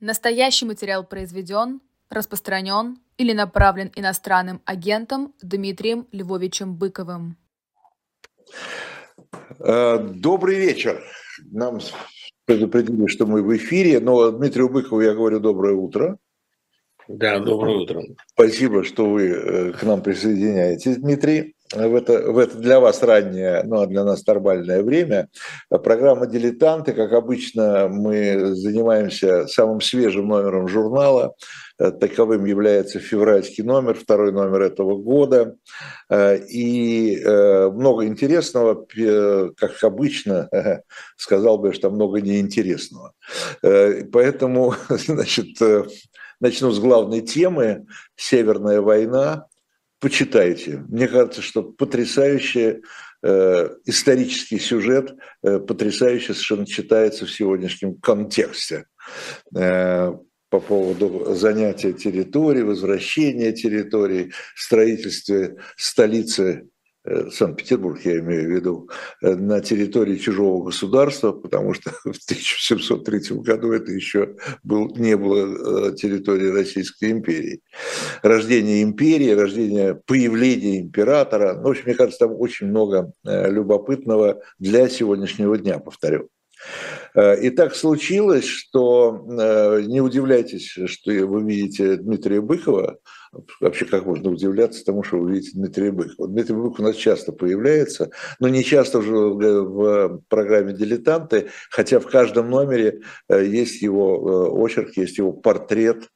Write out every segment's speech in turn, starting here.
Настоящий материал произведен, распространен или направлен иностранным агентом Дмитрием Львовичем Быковым. Э, добрый вечер. Нам предупредили, что мы в эфире, но Дмитрию Быкову я говорю доброе утро. Да, доброе утро. Спасибо, что вы э, к нам присоединяетесь, Дмитрий в это, в это для вас раннее, ну а для нас нормальное время. Программа «Дилетанты», как обычно, мы занимаемся самым свежим номером журнала. Таковым является февральский номер, второй номер этого года. И э, много интересного, как обычно, сказал бы, что много неинтересного. Э, поэтому, значит, э, начну с главной темы «Северная война», почитайте. Мне кажется, что потрясающий э, исторический сюжет, э, потрясающе совершенно читается в сегодняшнем контексте. Э, по поводу занятия территории, возвращения территории, строительства столицы Санкт-Петербург, я имею в виду, э, на территории чужого государства, потому что в 1703 году это еще был, не было э, территории Российской империи. Рождение империи, рождение, появление императора. Ну, в общем, мне кажется, там очень много любопытного для сегодняшнего дня, повторю. И так случилось, что не удивляйтесь, что вы видите Дмитрия Быкова, Вообще, как можно удивляться тому, что вы видите Дмитрия Быкова. Дмитрий Быков у нас часто появляется, но не часто уже в программе «Дилетанты», хотя в каждом номере э, есть его э, очерк, есть его портрет,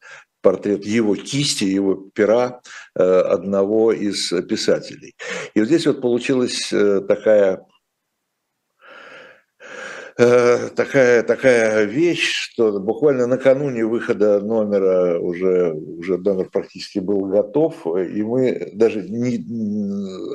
портрет его кисти, его пера э, одного из писателей. И вот здесь вот получилась такая такая, такая вещь, что буквально накануне выхода номера уже, уже номер практически был готов, и мы даже не,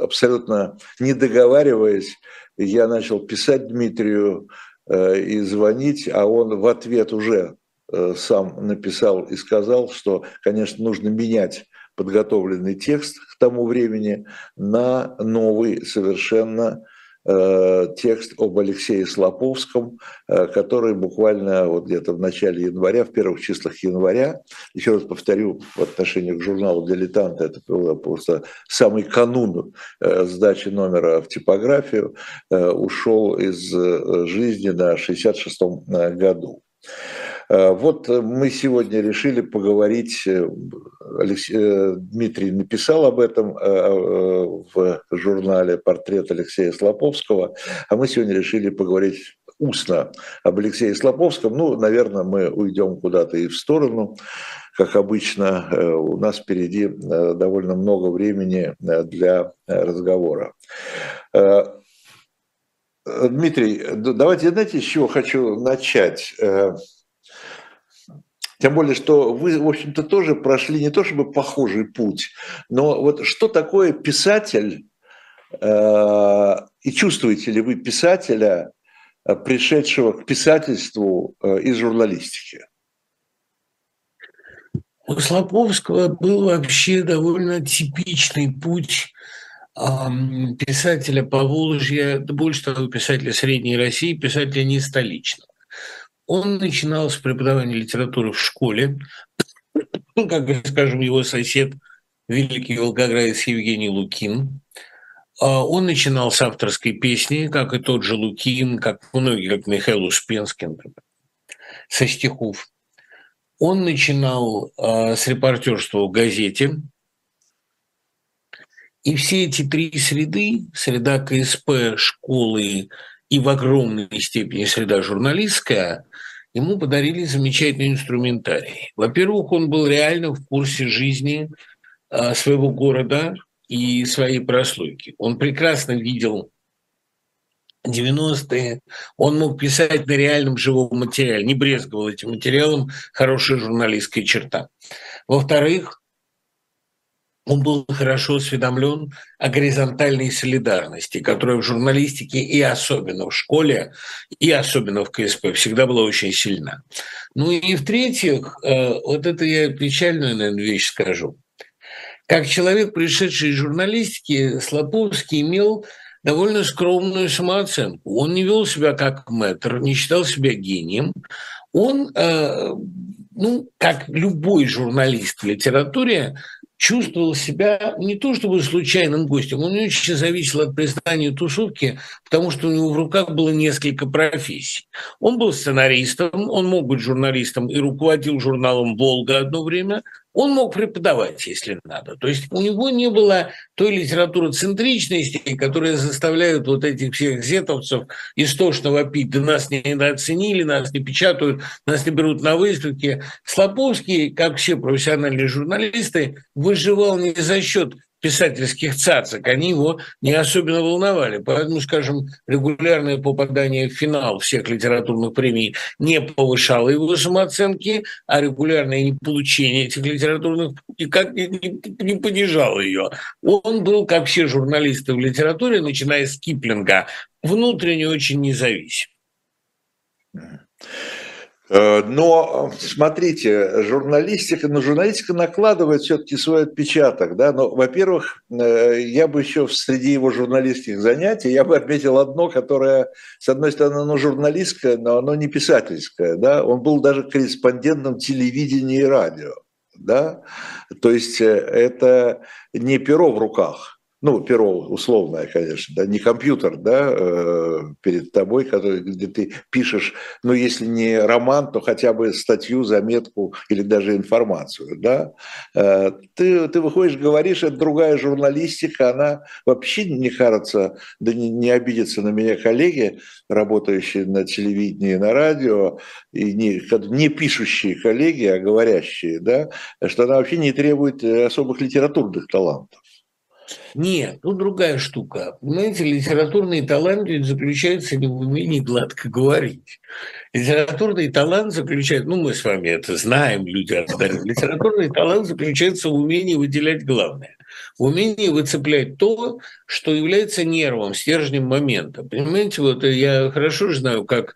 абсолютно не договариваясь, я начал писать Дмитрию э, и звонить, а он в ответ уже э, сам написал и сказал, что, конечно, нужно менять подготовленный текст к тому времени на новый совершенно Э, текст об Алексее Слоповском, э, который буквально вот где-то в начале января, в первых числах января, еще раз повторю, в отношении к журналу «Дилетанта», это было просто самый канун э, сдачи номера в типографию, ушел из жизни на 66-м году. Э, вот э, мы сегодня решили поговорить, э, Дмитрий написал об этом в журнале «Портрет Алексея Слоповского», а мы сегодня решили поговорить устно об Алексее Слоповском. Ну, наверное, мы уйдем куда-то и в сторону. Как обычно, у нас впереди довольно много времени для разговора. Дмитрий, давайте, знаете, с чего хочу начать? Тем более, что вы, в общем-то, тоже прошли не то чтобы похожий путь, но вот что такое писатель, э, и чувствуете ли вы писателя, э, пришедшего к писательству э, из журналистики? У Слоповского был вообще довольно типичный путь писателя по Волжье, да больше того, писателя Средней России, писателя не столичного. Он начинал с преподавания литературы в школе, как, скажем, его сосед, великий волгоградец Евгений Лукин. А он начинал с авторской песни, как и тот же Лукин, как многие, как Михаил Успенский, например, со стихов. Он начинал э, с репортерства в газете. И все эти три среды, среда КСП, школы и в огромной степени среда журналистская, ему подарили замечательный инструментарий. Во-первых, он был реально в курсе жизни а, своего города и своей прослойки. Он прекрасно видел 90-е, он мог писать на реальном живом материале, не брезговал этим материалом, хорошая журналистская черта. Во-вторых, он был хорошо осведомлен о горизонтальной солидарности, которая в журналистике и особенно в школе, и особенно в КСП всегда была очень сильна. Ну и в-третьих, э, вот это я печальную, наверное, вещь скажу. Как человек, пришедший из журналистики, Слоповский имел довольно скромную самооценку. Он не вел себя как мэтр, не считал себя гением. Он э, ну, как любой журналист в литературе, чувствовал себя не то чтобы случайным гостем, он очень зависел от признания тусовки, потому что у него в руках было несколько профессий. Он был сценаристом, он мог быть журналистом и руководил журналом «Волга» одно время, он мог преподавать, если надо. То есть у него не было той литературы центричности, которая заставляет вот этих всех зетовцев истошно вопить, да нас не недооценили, нас не печатают, нас не берут на выставки. Слоповский, как все профессиональные журналисты, выживал не за счет писательских цацок, они его не особенно волновали. Поэтому, скажем, регулярное попадание в финал всех литературных премий не повышало его самооценки, а регулярное неполучение этих литературных никак не, не, не понижало ее. Он был, как все журналисты в литературе, начиная с Киплинга, внутренне очень независим. Э, но смотрите, журналистика, но ну, журналистика накладывает все-таки свой отпечаток, да. Но, во-первых, э, я бы еще среди его журналистских занятий я бы отметил одно, которое, с одной стороны, оно журналистское, но оно не писательское, да. Он был даже корреспондентом телевидения и радио, да. То есть э, это не перо в руках, ну, перо условное, конечно, да, не компьютер, да, э, перед тобой, который, где ты пишешь, ну, если не роман, то хотя бы статью, заметку или даже информацию, да. Э, ты, ты выходишь, говоришь, это другая журналистика, она вообще не кажется, да не, не обидятся на меня коллеги, работающие на телевидении, на радио, и не, не пишущие коллеги, а говорящие, да, что она вообще не требует особых литературных талантов. Нет, тут другая штука. Понимаете, литературный талант ведь заключается не в умении гладко говорить. Литературный талант заключается, ну мы с вами это знаем, люди одарены. Литературный талант заключается в умении выделять главное в умении выцеплять то, что является нервом, стержнем момента. Понимаете, вот я хорошо знаю, как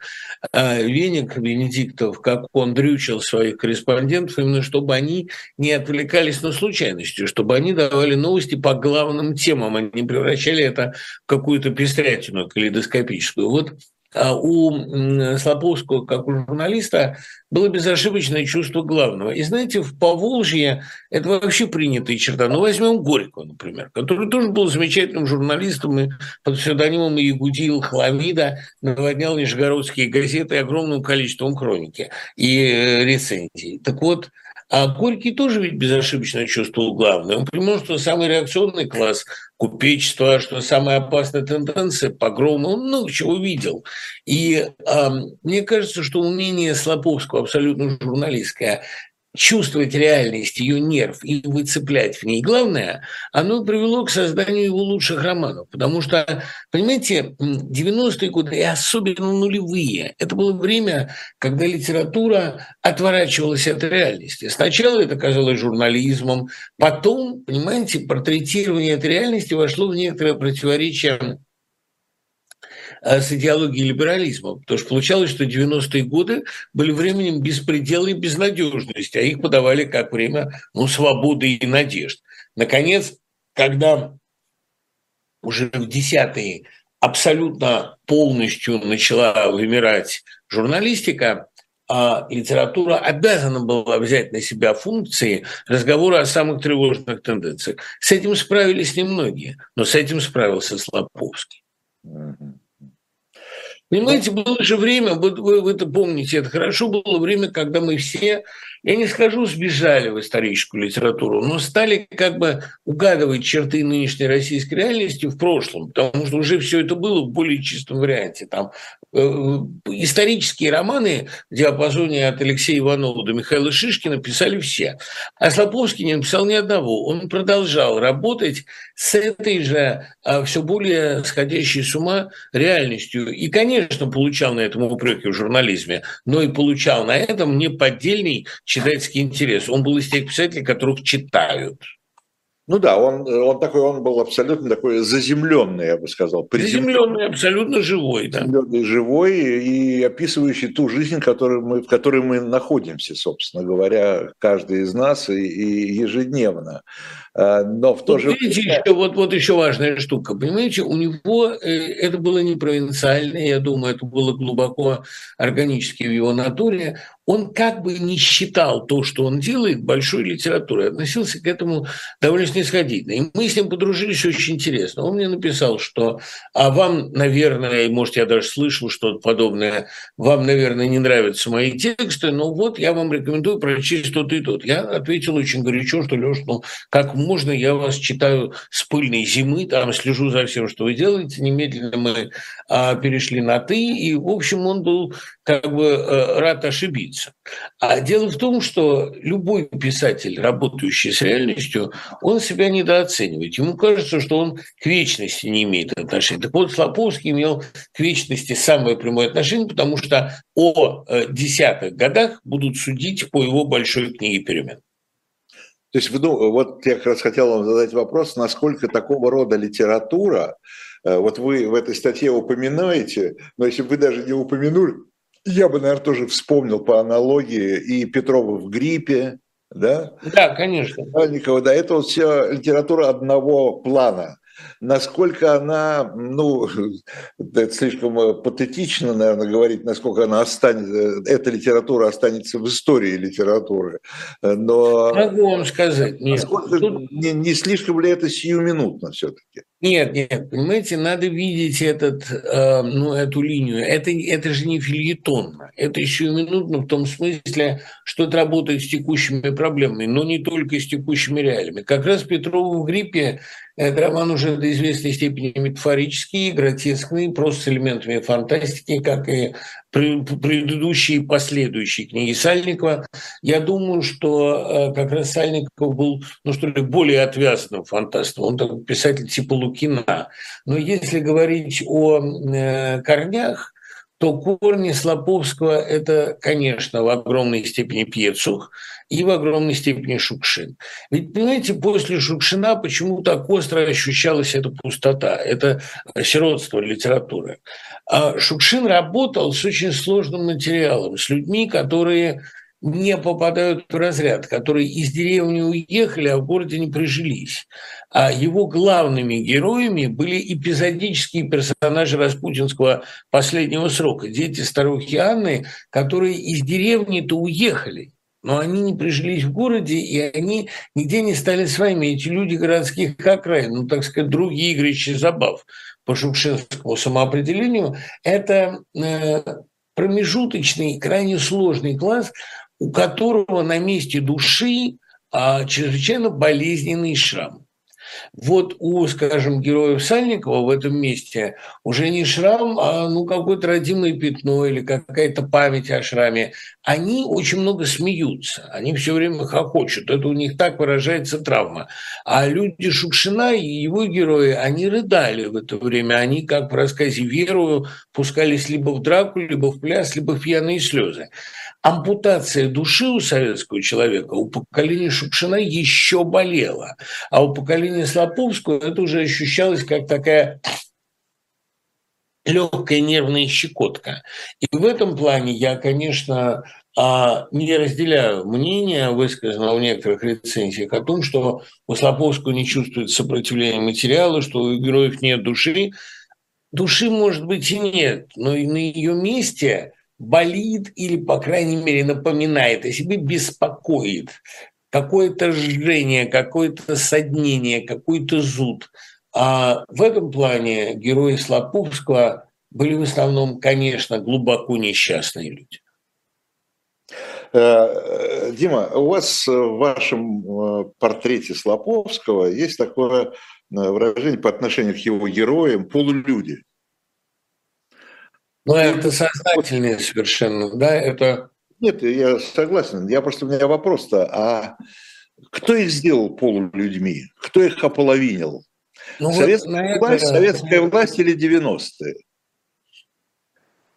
а, Веник Венедиктов, как он дрючил своих корреспондентов, именно чтобы они не отвлекались на случайности, чтобы они давали новости по главным темам, они не превращали это в какую-то пестрятину калейдоскопическую. Вот а у Слоповского, как у журналиста, было безошибочное чувство главного. И знаете, в Поволжье это вообще принятая черта. Ну, возьмем Горького, например, который тоже был замечательным журналистом и под псевдонимом Ягудил Хламида наводнял нижегородские газеты огромным количеством хроники и э, рецензий. Так вот, а Горький тоже ведь безошибочно чувствовал главное. Он понимал, что самый реакционный класс купечества, что самая опасная тенденция – погромы, он много чего видел. И э, мне кажется, что умение Слоповского, абсолютно журналистское, чувствовать реальность, ее нерв и выцеплять в ней. Главное, оно привело к созданию его лучших романов. Потому что, понимаете, 90-е годы, и особенно нулевые, это было время, когда литература отворачивалась от реальности. Сначала это казалось журнализмом, потом, понимаете, портретирование этой реальности вошло в некоторое противоречие с идеологией либерализма. Потому что получалось, что 90-е годы были временем беспредела и безнадежности, а их подавали как время ну, свободы и надежд. Наконец, когда уже в десятые абсолютно полностью начала вымирать журналистика, а литература обязана была взять на себя функции разговора о самых тревожных тенденциях. С этим справились немногие, но с этим справился Слоповский. Понимаете, было же время, вы, вы, вы это помните, это хорошо было время, когда мы все я не скажу, сбежали в историческую литературу, но стали как бы угадывать черты нынешней российской реальности в прошлом, потому что уже все это было в более чистом варианте. Там э, исторические романы в диапазоне от Алексея Иванова до Михаила Шишкина писали все. А Слоповский не написал ни одного. Он продолжал работать с этой же а, все более сходящей с ума реальностью. И, конечно, получал на этом упреки в журнализме, но и получал на этом неподдельный читательский интерес. Он был из тех писателей, которых читают. Ну да, он, он такой, он был абсолютно такой заземленный, я бы сказал. Заземленный, абсолютно живой, да. Заземленный, живой и описывающий ту жизнь, которую мы, в которой мы находимся, собственно говоря, каждый из нас и, и ежедневно. А, но в то же время... Еще, вот, вот еще важная штука. Понимаете, у него э, это было не провинциально, я думаю, это было глубоко органически в его натуре. он как бы не считал то, что он делает, большой литературой, относился к этому довольно снисходительно. И мы с ним подружились очень интересно. Он мне написал, что а вам, наверное, может, я даже слышал что-то подобное, вам, наверное, не нравятся мои тексты, но вот я вам рекомендую прочесть тот и тот. Я ответил очень горячо, что, Леш, ну, как можно, я вас читаю с пыльной зимы, там слежу за всем, что вы делаете. Немедленно мы а, перешли на «ты», и, в общем, он был как бы э, рад ошибиться. А дело в том, что любой писатель, работающий с реальностью, он себя недооценивает. Ему кажется, что он к вечности не имеет отношения. Так вот, Слоповский имел к вечности самое прямое отношение, потому что о э, десятых годах будут судить по его большой книге перемен. То есть, ну, вот я как раз хотел вам задать вопрос, насколько такого рода литература, э, вот вы в этой статье упоминаете, но если бы вы даже не упомянули, я бы, наверное, тоже вспомнил по аналогии и Петрова в гриппе, да? Да, конечно. Никого, да, это вот все литература одного плана. Насколько она, ну, это слишком э, патетично, наверное, говорить, насколько она останется, эта литература останется в истории литературы. Но Могу вам сказать, нет. Насколько, Тут... не, не слишком ли это сиюминутно все-таки? Нет, нет, понимаете, надо видеть этот, э, ну, эту линию. Это, это же не фильетонно. Это еще и минутно в том смысле, что это работает с текущими проблемами, но не только с текущими реалиями. Как раз Петрову в гриппе этот роман уже до известной степени метафорический, гротескный, просто с элементами фантастики, как и предыдущие и последующие книги Сальникова. Я думаю, что э, как раз Сальников был, ну что ли, более отвязанным фантастом. Он такой писатель типа Лукина. Но если говорить о э, корнях, то корни Слоповского – это, конечно, в огромной степени Пьецух и в огромной степени Шукшин. Ведь, понимаете, после Шукшина почему так остро ощущалась эта пустота, это сиротство литературы. А Шукшин работал с очень сложным материалом, с людьми, которые не попадают в разряд, которые из деревни уехали, а в городе не прижились. А его главными героями были эпизодические персонажи распутинского последнего срока. Дети старухи Анны, которые из деревни-то уехали, но они не прижились в городе, и они нигде не стали своими. Эти люди городских окраин, ну, так сказать, другие игрища забав по шукшинскому самоопределению, это э, промежуточный, крайне сложный класс, у которого на месте души а, чрезвычайно болезненный шрам. Вот у, скажем, героев Сальникова в этом месте уже не шрам, а ну, какое-то родимое пятно или какая-то память о шраме. Они очень много смеются, они все время хохочут. Это у них так выражается травма. А люди Шукшина и его герои, они рыдали в это время. Они, как в рассказе «Верую», пускались либо в драку, либо в пляс, либо в пьяные слезы ампутация души у советского человека у поколения Шукшина еще болела, а у поколения Слоповского это уже ощущалось как такая легкая нервная щекотка. И в этом плане я, конечно, а, не разделяю мнение, высказанного в некоторых рецензиях, о том, что у Слоповского не чувствует сопротивления материала, что у героев нет души. Души, может быть, и нет, но и на ее месте – болит или, по крайней мере, напоминает о себе, беспокоит. Какое-то жжение, какое-то соднение, какой-то зуд. А в этом плане герои Слоповского были в основном, конечно, глубоко несчастные люди. Э, Дима, у вас в вашем э, портрете Слоповского есть такое э, выражение по отношению к его героям «полулюди». Ну, это сознательные совершенно, да, это... Нет, я согласен. Я просто, у меня вопрос-то, а кто их сделал полулюдьми? Кто их ополовинил? Ну, советская, вот власть, это... советская власть или 90-е?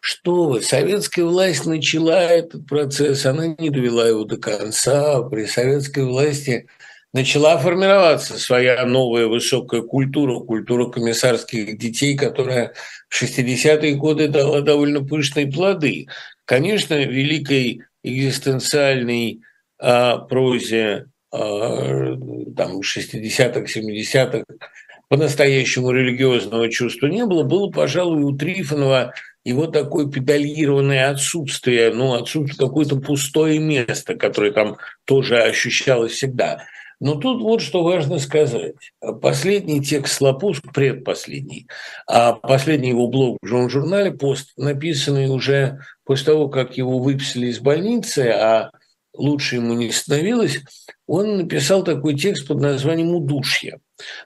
Что вы, советская власть начала этот процесс, она не довела его до конца. При советской власти начала формироваться своя новая высокая культура, культура комиссарских детей, которая в 60-е годы дала довольно пышные плоды. Конечно, великой экзистенциальной а, прозе а, там, 60-х, 70-х по-настоящему религиозного чувства не было, было, пожалуй, у Трифонова его такое педалированное отсутствие, ну, отсутствие какое-то пустое место, которое там тоже ощущалось всегда. Но тут вот что важно сказать. Последний текст Слопуск, предпоследний, а последний его блог в журнале «Пост», написанный уже после того, как его выписали из больницы, а лучше ему не становилось, он написал такой текст под названием «Удушье».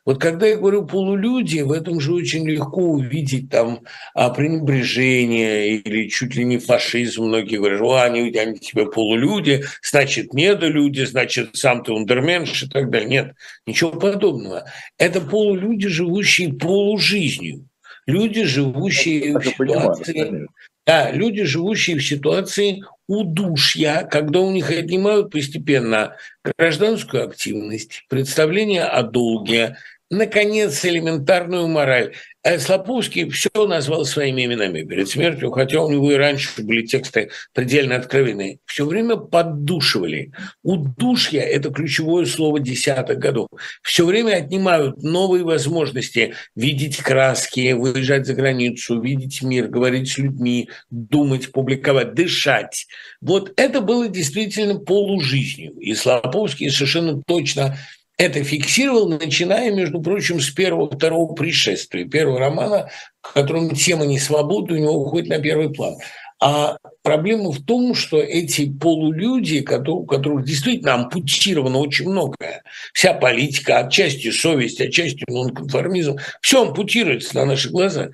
Вот когда я говорю полулюди, в этом же очень легко увидеть там а, пренебрежение или чуть ли не фашизм. Многие говорят, о, они, они тебе полулюди, значит, недолюди, значит, сам ты ундерменш и так далее. Нет, ничего подобного. Это полулюди, живущие полужизнью. Люди, живущие в ситуации... Да, люди, живущие в ситуации удушья, когда у них отнимают постепенно гражданскую активность, представление о долге, наконец, элементарную мораль. А Слоповский все назвал своими именами перед смертью, хотя у него и раньше были тексты предельно откровенные. Все время поддушивали. Удушья – это ключевое слово десятых годов. Все время отнимают новые возможности видеть краски, выезжать за границу, видеть мир, говорить с людьми, думать, публиковать, дышать. Вот это было действительно полужизнью. И Слоповский совершенно точно это фиксировал, начиная, между прочим, с первого-второго пришествия, первого романа, в котором тема несвободы у него уходит на первый план. А проблема в том, что эти полулюди, у которых действительно ампутировано очень многое, вся политика, отчасти совесть, отчасти нонконформизм, все ампутируется на наших глазах.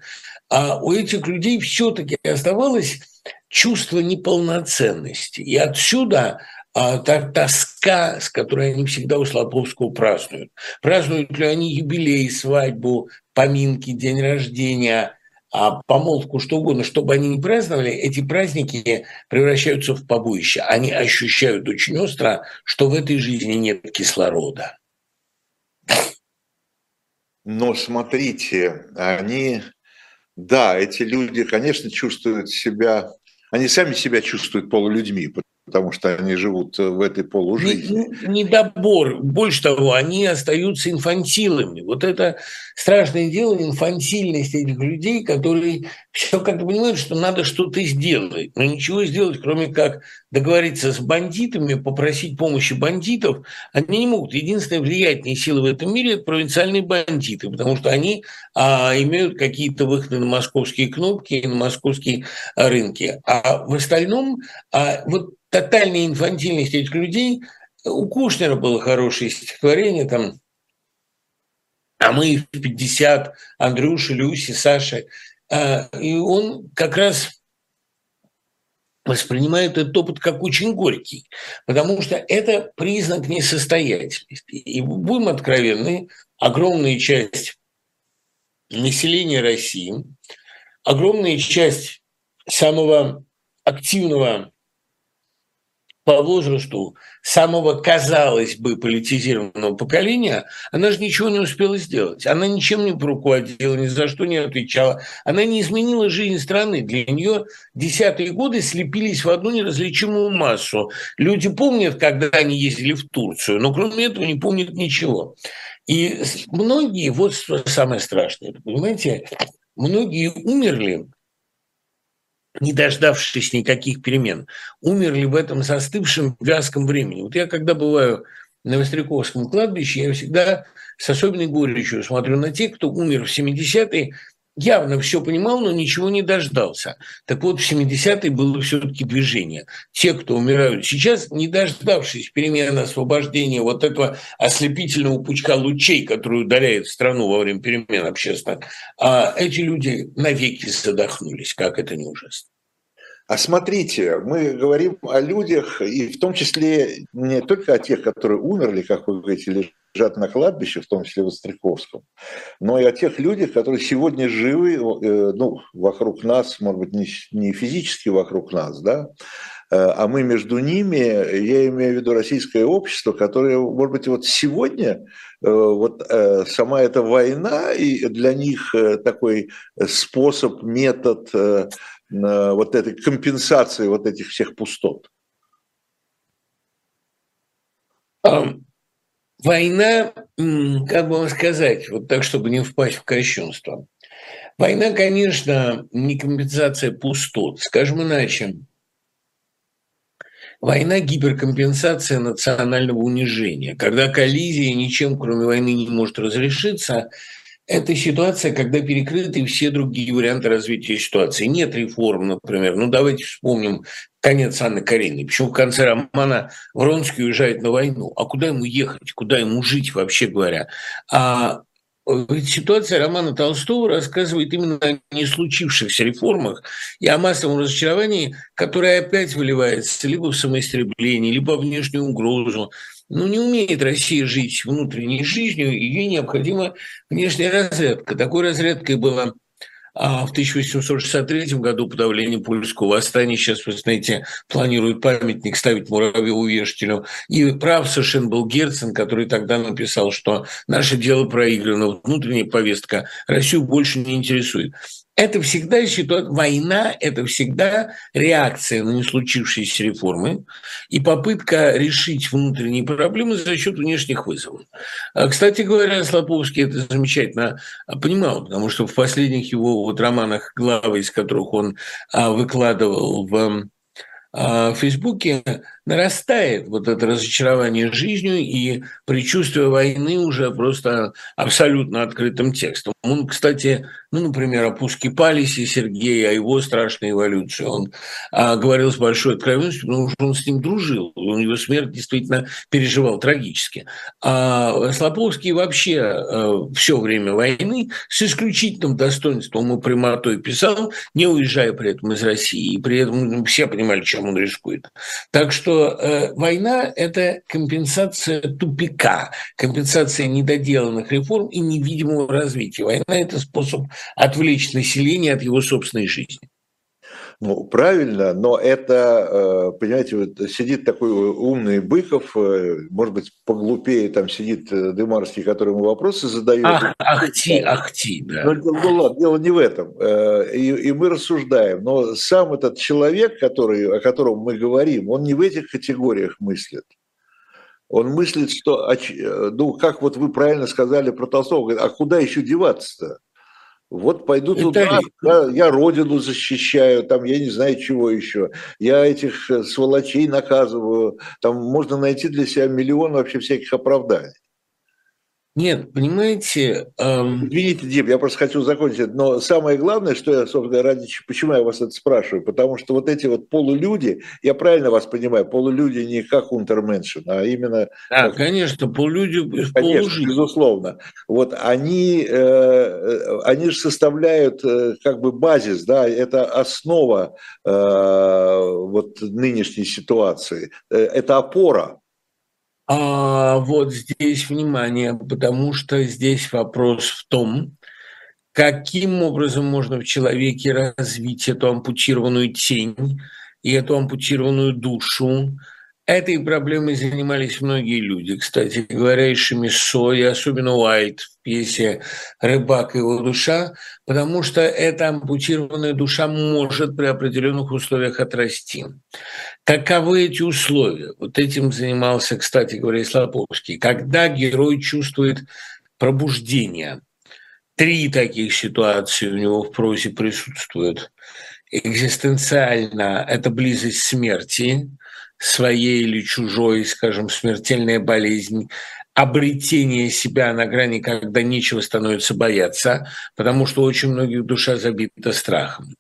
А у этих людей все-таки оставалось чувство неполноценности. И отсюда а та тоска, с которой они всегда у Слоповского празднуют. Празднуют ли они юбилей, свадьбу, поминки, день рождения, а помолвку, что угодно, чтобы они не праздновали, эти праздники превращаются в побоище. Они ощущают очень остро, что в этой жизни нет кислорода. Но смотрите, они, да, эти люди, конечно, чувствуют себя, они сами себя чувствуют полулюдьми, потому что они живут в этой полужизни. Недобор. Больше того, они остаются инфантилами. Вот это страшное дело, инфантильность этих людей, которые все как-то понимают, что надо что-то сделать. Но ничего сделать, кроме как договориться с бандитами, попросить помощи бандитов, они не могут. Единственная влиятельная сила в этом мире – это провинциальные бандиты, потому что они а, имеют какие-то выходы на московские кнопки на московские рынки. А в остальном а, вот тотальной инфантильности этих людей. У Кушнера было хорошее стихотворение, там, а мы в 50, Андрюша, Люси, Саша. А, и он как раз воспринимает этот опыт как очень горький, потому что это признак несостоятельности. И будем откровенны, огромная часть населения России, огромная часть самого активного по возрасту самого, казалось бы, политизированного поколения, она же ничего не успела сделать. Она ничем не руководила, ни за что не отвечала. Она не изменила жизнь страны. Для нее десятые годы слепились в одну неразличимую массу. Люди помнят, когда они ездили в Турцию, но кроме этого не помнят ничего. И многие, вот самое страшное, понимаете, многие умерли не дождавшись никаких перемен, умерли в этом застывшем вязком времени. Вот я когда бываю на Востряковском кладбище, я всегда с особенной горечью смотрю на тех, кто умер в 70-е, явно все понимал, но ничего не дождался. Так вот, в 70-е было все-таки движение. Те, кто умирают сейчас, не дождавшись перемены освобождения вот этого ослепительного пучка лучей, который ударяет страну во время перемен общественных, а эти люди навеки задохнулись, как это не ужасно. А смотрите, мы говорим о людях, и в том числе не только о тех, которые умерли, как вы говорите, лежат на кладбище, в том числе в Остряковском, но и о тех людях, которые сегодня живы, э, ну, вокруг нас, может быть, не, не физически вокруг нас, да, э, а мы между ними, я имею в виду российское общество, которое, может быть, вот сегодня э, вот сама эта война и для них такой способ, метод вот этой компенсации вот этих всех пустот? Война, как бы вам сказать, вот так, чтобы не впасть в кощунство. Война, конечно, не компенсация пустот. Скажем иначе, Война – гиперкомпенсация национального унижения. Когда коллизия ничем, кроме войны, не может разрешиться, это ситуация, когда перекрыты все другие варианты развития ситуации. Нет реформ, например. Ну, давайте вспомним конец Анны Карениной. Почему в конце романа Вронский уезжает на войну? А куда ему ехать? Куда ему жить, вообще говоря? А ведь ситуация романа Толстого рассказывает именно о не случившихся реформах и о массовом разочаровании, которое опять выливается либо в самоистребление, либо в внешнюю угрозу. Ну, не умеет Россия жить внутренней жизнью, ей необходима внешняя разрядка. Такой разрядкой была а в 1863 году подавление польского восстания. Сейчас, вы знаете, планируют памятник ставить Муравьеву вешателю. И прав совершенно был Герцен, который тогда написал, что наше дело проиграно, внутренняя повестка Россию больше не интересует. Это всегда ситуация, война – это всегда реакция на не случившиеся реформы и попытка решить внутренние проблемы за счет внешних вызовов. А, кстати говоря, Слоповский это замечательно понимал, потому что в последних его вот романах, главы из которых он а, выкладывал в а, Фейсбуке нарастает вот это разочарование жизнью и предчувствие войны уже просто абсолютно открытым текстом. Он, кстати, ну, например, о пуске Палисе Сергея, о его страшной эволюции. Он а, говорил с большой откровенностью, потому что он с ним дружил. У него смерть действительно переживал трагически. А Слоповский вообще а, все время войны с исключительным достоинством и прямотой писал, не уезжая при этом из России. И при этом все понимали, чем он рискует. Так что э, война – это компенсация тупика, компенсация недоделанных реформ и невидимого развития. Война – это способ отвлечь население от его собственной жизни. Ну, правильно, но это, э, понимаете, вот сидит такой умный Быков, э, может быть, поглупее там сидит э, Дымарский, который ему вопросы задает. Ах, ахти, ахти, да. Ну, ну ладно, дело не в этом. И, и мы рассуждаем, но сам этот человек, который, о котором мы говорим, он не в этих категориях мыслит. Он мыслит, что, ну, как вот вы правильно сказали про Толстого, а куда еще деваться-то? Вот пойду туда, я, я родину защищаю, там я не знаю чего еще. Я этих э, сволочей наказываю. Там можно найти для себя миллион вообще всяких оправданий. Нет, понимаете... Эм... Извините, Дим, я просто хочу закончить. Но самое главное, что я, собственно, ради почему я вас это спрашиваю, потому что вот эти вот полулюди, я правильно вас понимаю, полулюди не как унтерменшин, а именно... Да, как... конечно, полулюди Конечно, безусловно. Вот они, э, э, они же составляют э, как бы базис, да, это основа э, вот нынешней ситуации, э, это опора а вот здесь внимание, потому что здесь вопрос в том, каким образом можно в человеке развить эту ампутированную тень и эту ампутированную душу, Этой проблемой занимались многие люди, кстати говоря, и Шемисо, и особенно Уайт в пьесе «Рыбак и его душа», потому что эта ампутированная душа может при определенных условиях отрасти. Каковы эти условия? Вот этим занимался, кстати говоря, Слоповский. Когда герой чувствует пробуждение, три таких ситуации у него в прозе присутствуют. Экзистенциально – это близость смерти – своей или чужой, скажем, смертельная болезнь, обретение себя на грани, когда нечего становится бояться, потому что очень многих душа забита страхом.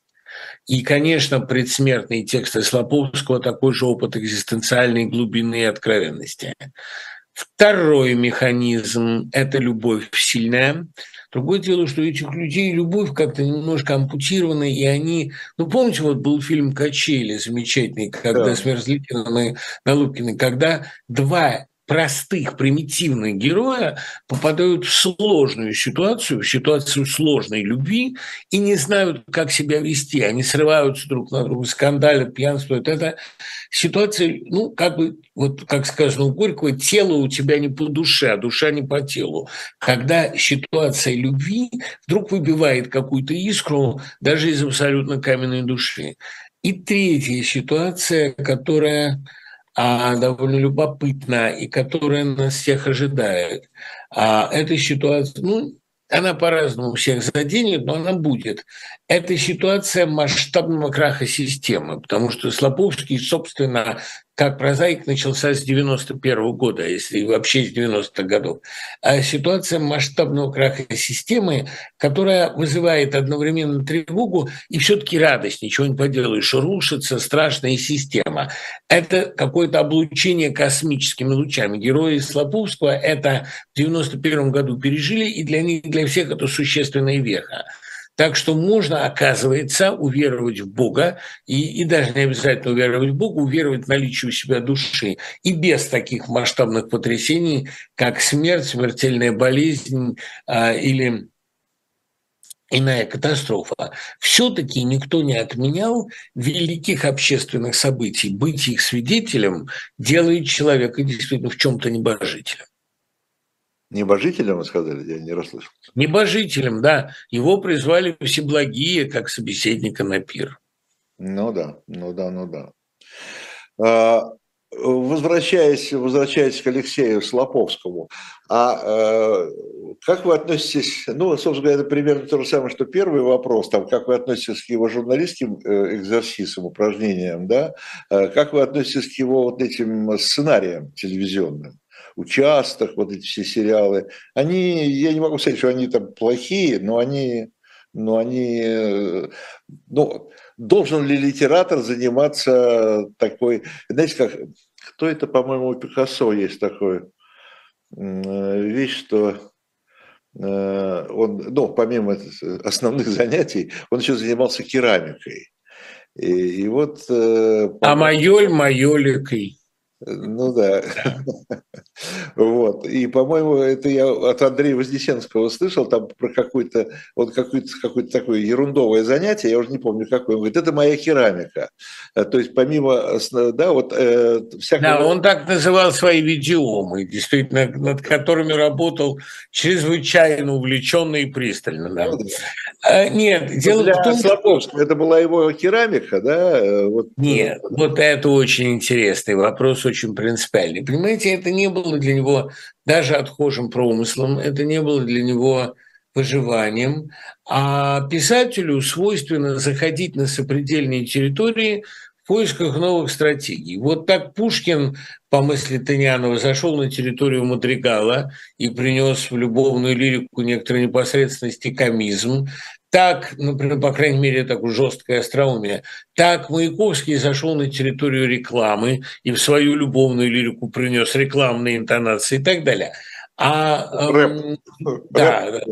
И, конечно, предсмертные тексты Слоповского такой же опыт экзистенциальной глубины и откровенности. Второй механизм – это любовь сильная, Другое дело, что у этих людей любовь как-то немножко ампутирована, и они... Ну, помните, вот был фильм «Качели» замечательный, когда да. с Мерзликиным и Налубкиным, когда два простых, примитивных героя попадают в сложную ситуацию, в ситуацию сложной любви и не знают, как себя вести. Они срываются друг на друга, скандалят, пьянствуют. Это ситуация, ну, как бы, вот как сказано у Горького, тело у тебя не по душе, а душа не по телу. Когда ситуация любви вдруг выбивает какую-то искру даже из абсолютно каменной души. И третья ситуация, которая а, довольно любопытна и которая нас всех ожидает. А эта ситуация, ну, она по-разному всех заденет, но она будет. Это ситуация масштабного краха системы, потому что Слоповский, собственно, как прозаик начался с 91 года, если вообще с 90-х годов. А ситуация масштабного краха системы, которая вызывает одновременно тревогу и все-таки радость, ничего не поделаешь, рушится страшная система. Это какое-то облучение космическими лучами. Герои Слоповского это в 91 году пережили, и для них, для всех это существенная веха. Так что можно, оказывается, уверовать в Бога, и, и даже не обязательно уверовать в Бога, уверовать в наличие у себя души. И без таких масштабных потрясений, как смерть, смертельная болезнь а, или иная катастрофа, все-таки никто не отменял великих общественных событий. Быть их свидетелем делает человека действительно в чем-то небожителем. Небожителем, вы сказали, я не расслышал. Небожителем, да. Его призвали всеблагие, как собеседника на пир. Ну да, ну да, ну да. А, возвращаясь, возвращаясь к Алексею Слоповскому, а э, как вы относитесь, ну, собственно говоря, это примерно то же самое, что первый вопрос, там, как вы относитесь к его журналистским э, экзерсисам, упражнениям, да, э, как вы относитесь к его вот этим сценариям телевизионным? Участок, вот эти все сериалы, они, я не могу сказать, что они там плохие, но они, но они, э, ну, должен ли литератор заниматься такой, знаете, как, кто это, по-моему, у Пикассо есть такой э, вещь, что э, он, ну, помимо основных занятий, он еще занимался керамикой. И, и вот... А майоль майоликой. Ну да. Вот. И, по-моему, это я от Андрея Вознесенского слышал, там про какое-то вот какое-то какое такое ерундовое занятие, я уже не помню какое. Он говорит, это моя керамика. Э, то есть помимо, да, вот э, всякого... Да, он так называл свои видеомы, действительно, над которыми работал чрезвычайно увлеченно и пристально. Да. Ну, да. А, нет, Но дело в том, что... это была его керамика, да? Э, вот... Нет, вот это очень интересный вопрос, очень принципиальный. Понимаете, это не было для него даже отхожим промыслом, это не было для него выживанием, а писателю свойственно заходить на сопредельные территории в поисках новых стратегий. Вот так Пушкин, по мысли Тынянова, зашел на территорию Мадригала и принес в любовную лирику некоторой непосредственности комизм так, например, по крайней мере, такое жесткое остроумие, так Маяковский зашел на территорию рекламы и в свою любовную лирику принес рекламные интонации и так далее. А рэп. Эм, да, рэп.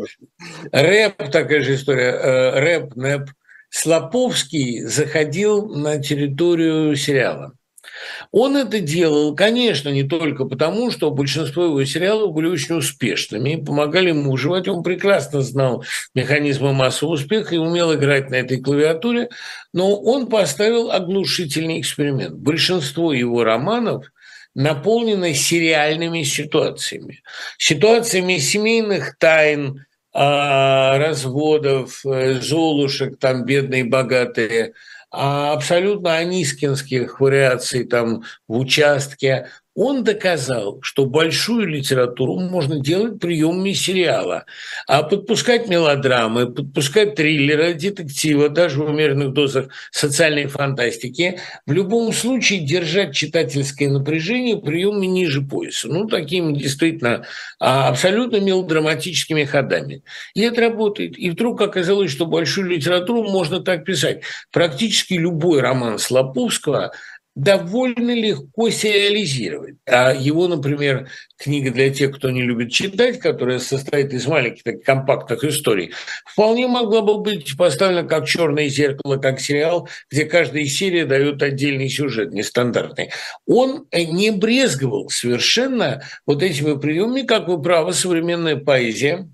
рэп, такая же история, э, рэп, нэп. Слоповский заходил на территорию сериала. Он это делал, конечно, не только потому, что большинство его сериалов были очень успешными, помогали ему выживать. Он прекрасно знал механизмы массового успеха и умел играть на этой клавиатуре, но он поставил оглушительный эксперимент. Большинство его романов наполнено сериальными ситуациями. Ситуациями семейных тайн, а, разводов, э, золушек, там бедные, богатые – а абсолютно анискинских вариаций там в участке, он доказал, что большую литературу можно делать приемами сериала, а подпускать мелодрамы, подпускать триллеры, детектива, даже в умеренных дозах социальной фантастики, в любом случае держать читательское напряжение приемами ниже пояса. Ну, такими действительно а, абсолютно мелодраматическими ходами. И это работает. И вдруг оказалось, что большую литературу можно так писать. Практически любой роман Слоповского – довольно легко сериализировать. А его, например, книга для тех, кто не любит читать, которая состоит из маленьких так, компактных историй, вполне могла бы быть поставлена как черное зеркало, как сериал, где каждая серия дает отдельный сюжет, нестандартный. Он не брезговал совершенно вот этими приемами, как вы правы, современная поэзия –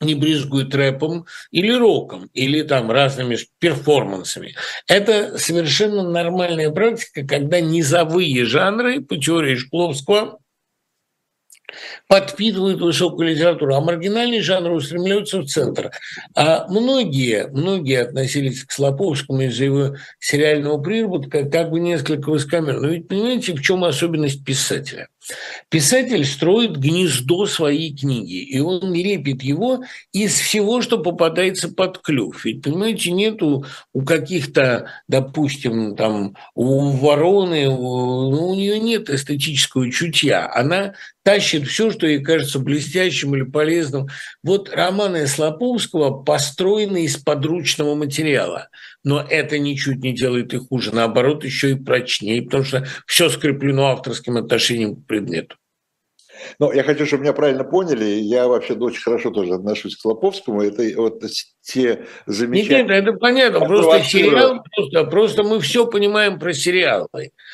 не брезгуют рэпом или роком, или там разными перформансами. Это совершенно нормальная практика, когда низовые жанры, по теории Шкловского, подпитывают высокую литературу, а маргинальные жанры устремляются в центр. А многие, многие относились к Слоповскому из-за его сериального приработка как бы несколько высокомерно. Но ведь понимаете, в чем особенность писателя? Писатель строит гнездо своей книги, и он лепит его из всего, что попадается под клюв. Ведь, понимаете, нету у каких-то, допустим, там, у вороны, у, ну, у нее нет эстетического чутья. Она тащит все, что ей кажется блестящим или полезным. Вот романы Слоповского построены из подручного материала. Но это ничуть не делает их хуже, наоборот, еще и прочнее, потому что все скреплено авторским отношением к предмету. Ну, я хочу, чтобы меня правильно поняли. Я вообще очень хорошо тоже отношусь к Слоповскому. Это вот те замечательные... Нет, нет, это понятно. Просто сериал, просто, просто мы все понимаем про сериалы.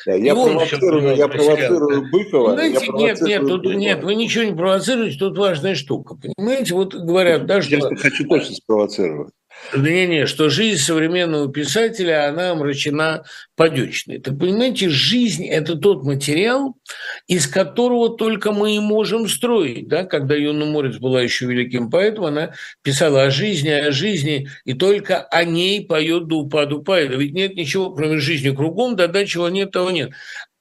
Да, я провоцирую, я провоцирую Быкова. Знаете, я нет, нет, тут, Быкова. нет, вы ничего не провоцируете, тут важная штука. Понимаете, вот говорят, да, что... Я хочу точно спровоцировать. Не-не, что жизнь современного писателя, она омрачена подечной. Так понимаете, жизнь – это тот материал, из которого только мы и можем строить. Да? Когда Юна Морец была еще великим поэтом, она писала о жизни, о жизни, и только о ней поет до упаду поэта. Ведь нет ничего, кроме жизни кругом, да, да, чего нет, того нет.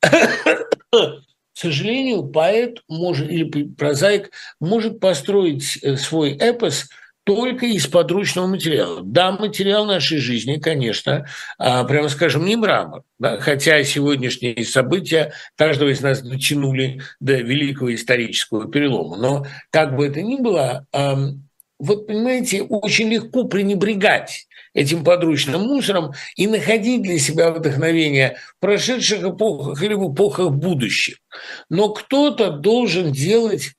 К сожалению, поэт может, или прозаик может построить э, свой эпос – только из подручного материала. Да, материал нашей жизни, конечно, а, прямо скажем, не мрамор. Да, хотя сегодняшние события каждого из нас дотянули до великого исторического перелома. Но как бы это ни было, вот понимаете, очень легко пренебрегать этим подручным мусором и находить для себя вдохновение в прошедших эпохах или в эпохах будущих. Но кто-то должен делать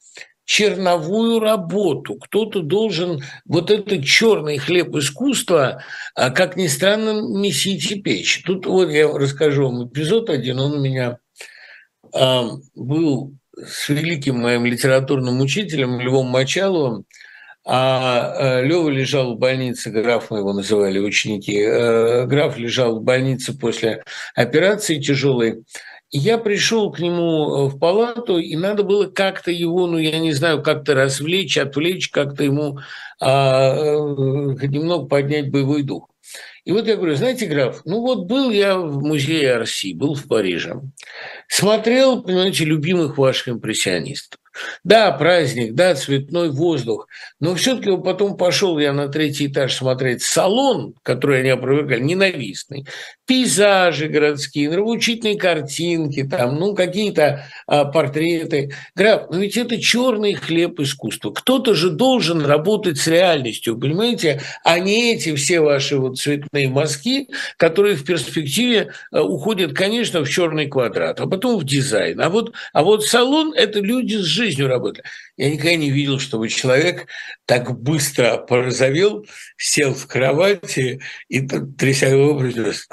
черновую работу. Кто-то должен вот этот черный хлеб искусства, а, как ни странно, месить и печь. Тут вот я расскажу вам эпизод один. Он у меня э, был с великим моим литературным учителем Львом Мочаловым. А э, Лева лежал в больнице, граф мы его называли ученики, э, граф лежал в больнице после операции тяжелой, я пришел к нему э, в палату, и надо было как-то его, ну, я не знаю, как-то развлечь, отвлечь, как-то ему а, э, немного поднять боевой дух. И вот я говорю, знаете, граф, ну вот был я в музее Арси, был в Париже, смотрел, понимаете, любимых ваших импрессионистов. Да, праздник, да, цветной воздух, но все-таки потом пошел я на третий этаж смотреть салон, который они опровергали, ненавистный, пейзажи городские, нравоучительные картинки, там, ну, какие-то а, портреты. Граф, ну ведь это черный хлеб искусства. Кто-то же должен работать с реальностью, понимаете, а не эти все ваши вот цветные мазки, которые в перспективе а, уходят, конечно, в черный квадрат, а потом в дизайн. А вот, а вот салон – это люди с жизнью жизнью работали. Я никогда не видел, чтобы человек так быстро порозовел, сел в кровати и, тряся его, произнес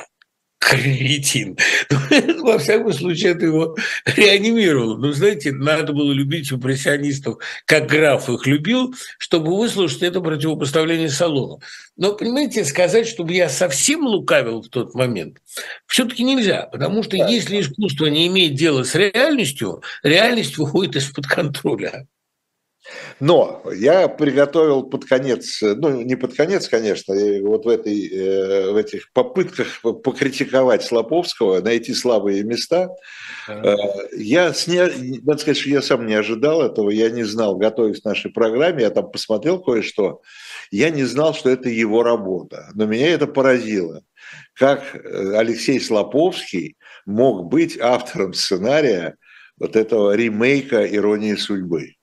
кретин. Во всяком случае, это его реанимировало. Но, знаете, надо было любить импрессионистов, как граф их любил, чтобы выслушать это противопоставление салону. Но, понимаете, сказать, чтобы я совсем лукавил в тот момент, все-таки нельзя, потому что да. если искусство не имеет дела с реальностью, реальность выходит из-под контроля. Но я приготовил под конец, ну не под конец, конечно, вот в, этой, э, в этих попытках покритиковать Слоповского, найти слабые места, э, я, сня... надо сказать, что я сам не ожидал этого, я не знал, готовясь к нашей программе, я там посмотрел кое-что, я не знал, что это его работа, но меня это поразило, как э, Алексей Слоповский мог быть автором сценария вот этого ремейка «Иронии судьбы».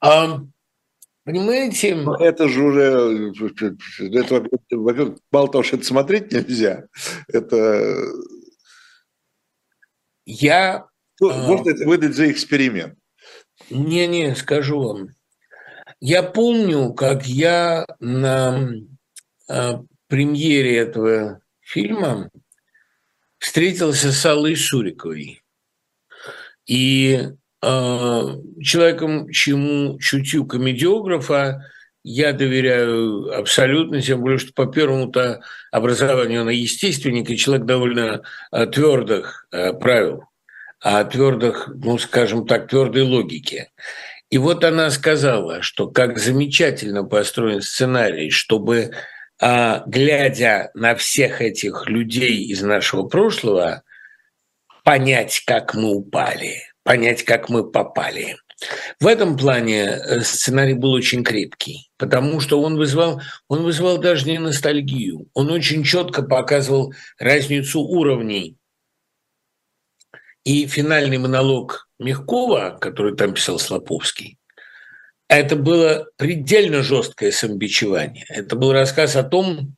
А, понимаете? Но это же уже, это, во-первых, мало того, что это смотреть нельзя, это... Я... Ну, а, можно это выдать за эксперимент. Не-не, скажу вам. Я помню, как я на а, премьере этого фильма встретился с Аллой Шуриковой. И человеком, чему чутью комедиографа я доверяю абсолютно, тем более, что по первому-то образованию на естественник и человек довольно а, твердых а, правил. о твердых, ну, скажем так, твердой логике. И вот она сказала, что как замечательно построен сценарий, чтобы, а, глядя на всех этих людей из нашего прошлого, понять, как мы упали, понять, как мы попали. В этом плане э, сценарий был очень крепкий, потому что он вызвал, он вызвал даже не ностальгию, он очень четко показывал разницу уровней. И финальный монолог Мягкова, который там писал Слоповский, это было предельно жесткое самобичевание. Это был рассказ о том,